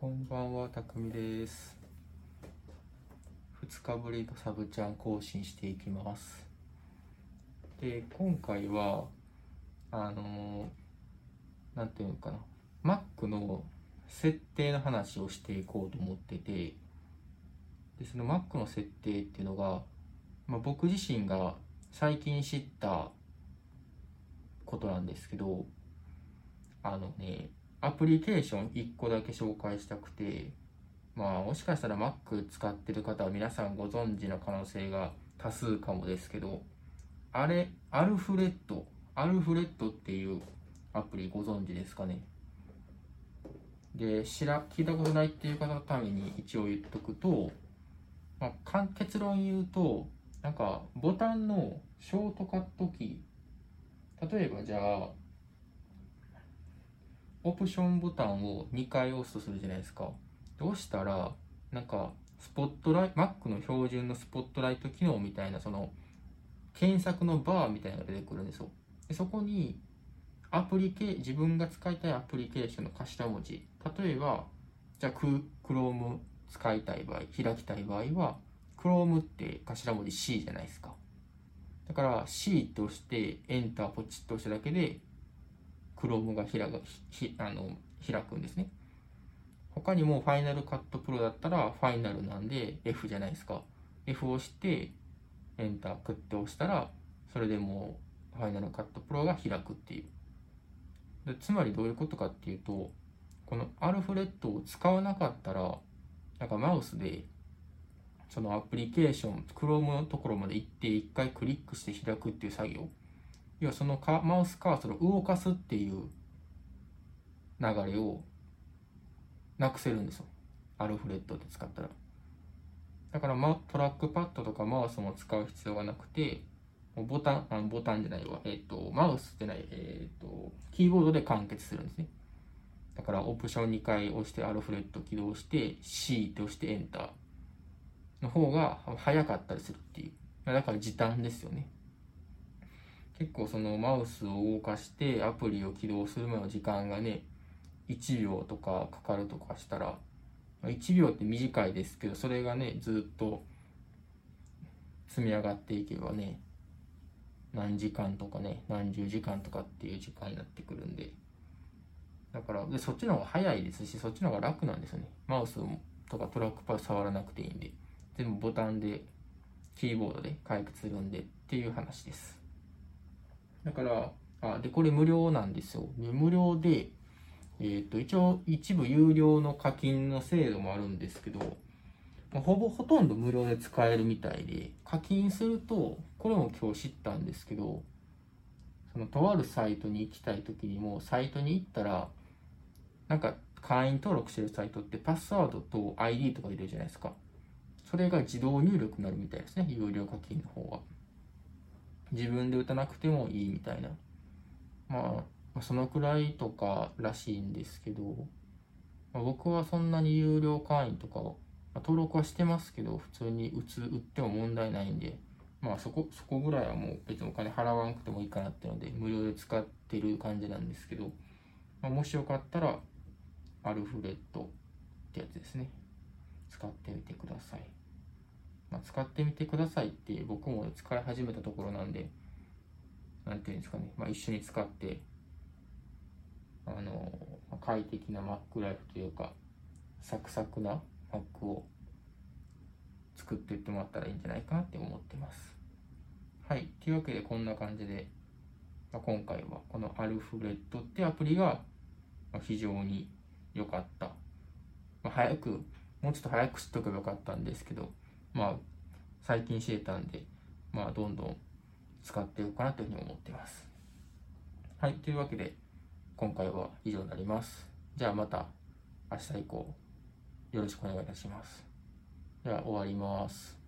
こんばんは、たくみです。2日ぶりのサブチャン更新していきます。で、今回は、あのーなんていうのかな、Mac の設定の話をしていこうと思ってて、で、その Mac の設定っていうのが、まあ、僕自身が最近知ったことなんですけど、あのね、アプリケーション1個だけ紹介したくて、まあもしかしたら Mac 使ってる方は皆さんご存知の可能性が多数かもですけど、あれ、アルフレッド、アルフレッドっていうアプリご存知ですかね？で、知ら、聞いたことないっていう方のために一応言っとくと、まあ、かん結論言うと、なんかボタンのショートカットキー、例えばじゃあ、オプションボタンを2回押すとするじゃないですか。どうしたら、なんか、スポットライト、Mac の標準のスポットライト機能みたいな、その、検索のバーみたいなのが出てくるんですよ。でそこに、アプリケ、自分が使いたいアプリケーションの頭文字。例えば、じゃあ、Chrome 使いたい場合、開きたい場合は、Chrome って頭文字 C じゃないですか。だから C って押して、エンターポチッと押しただけで、Chrome が開くあの開くんですね。他にも Final Cut Pro だったら Final なんで F じゃないですか。F を押して、エンタークって押したら、それでもう Final Cut Pro が開くっていう。でつまりどういうことかっていうと、このアルフレッドを使わなかったら、なんかマウスでそのアプリケーション、Chrome のところまで行って一回クリックして開くっていう作業。要はそのかマウスカーソルを動かすっていう流れをなくせるんですよ。アルフレッドで使ったら。だから、ま、トラックパッドとかマウスも使う必要がなくて、もうボタン、あボタンじゃないわ。えっ、と、マウスじゃない、えっ、と、キーボードで完結するんですね。だから、オプション2回押してアルフレッド起動して、C って押してエンターの方が早かったりするっていう。だから時短ですよね。結構そのマウスを動かしてアプリを起動するまでの時間がね1秒とかかかるとかしたら1秒って短いですけどそれがねずっと積み上がっていけばね何時間とかね何十時間とかっていう時間になってくるんで。だからでそっちの方が早いですしそっちの方が楽なんですよね。マウスとかトラックパッド触らなくていいんで。全部ボタンでキーボードで解決するんでっていう話です。だから、あ、で、これ無料なんですよ。で無料で、えっ、と、一応、一部有料の課金の制度もあるんですけど、まあほぼほとんど無料で使えるみたいで、課金すると、これも今日知ったんですけど、その、とあるサイトに行きたいときにも、サイトに行ったら、なんか、会員登録してるサイトってパスワードと ID とか入れるじゃないですか。それが自動入力になるみたいですね、有料課金の方は。自分で打たなくてもいいみたいな。まあ、そのくらいとからしいんですけど、まあ、僕はそんなに有料会員とかを、まあ、登録はしてますけど、普通に打つ、打っても問題ないんで、まあそこ、そこぐらいはもう別にお金払わなくてもいいかなっていうので、無料で使ってる感じなんですけど、まあ、もしよかったら、アルフレッドってやつですね。使ってみてください。まあ、使ってみてくださいって僕も使い始めたところなんで、なんていうんですかね、まあ、一緒に使って、あの、ま快適な Mac ライフというか、サクサクな Mac を作っていってもらったらいいんじゃないかなって思ってます。はい。というわけでこんな感じで、まあ、今回はこのアルフレッドってアプリが非常に良かった。まあ、早く、もうちょっと早く知っとけばよかったんですけど、まあ、最近知れたんで、まあ、どんどん使っていこうかなというふうに思っています。はい、というわけで、今回は以上になります。じゃあまた明日以降、よろしくお願いいたします。では終わります。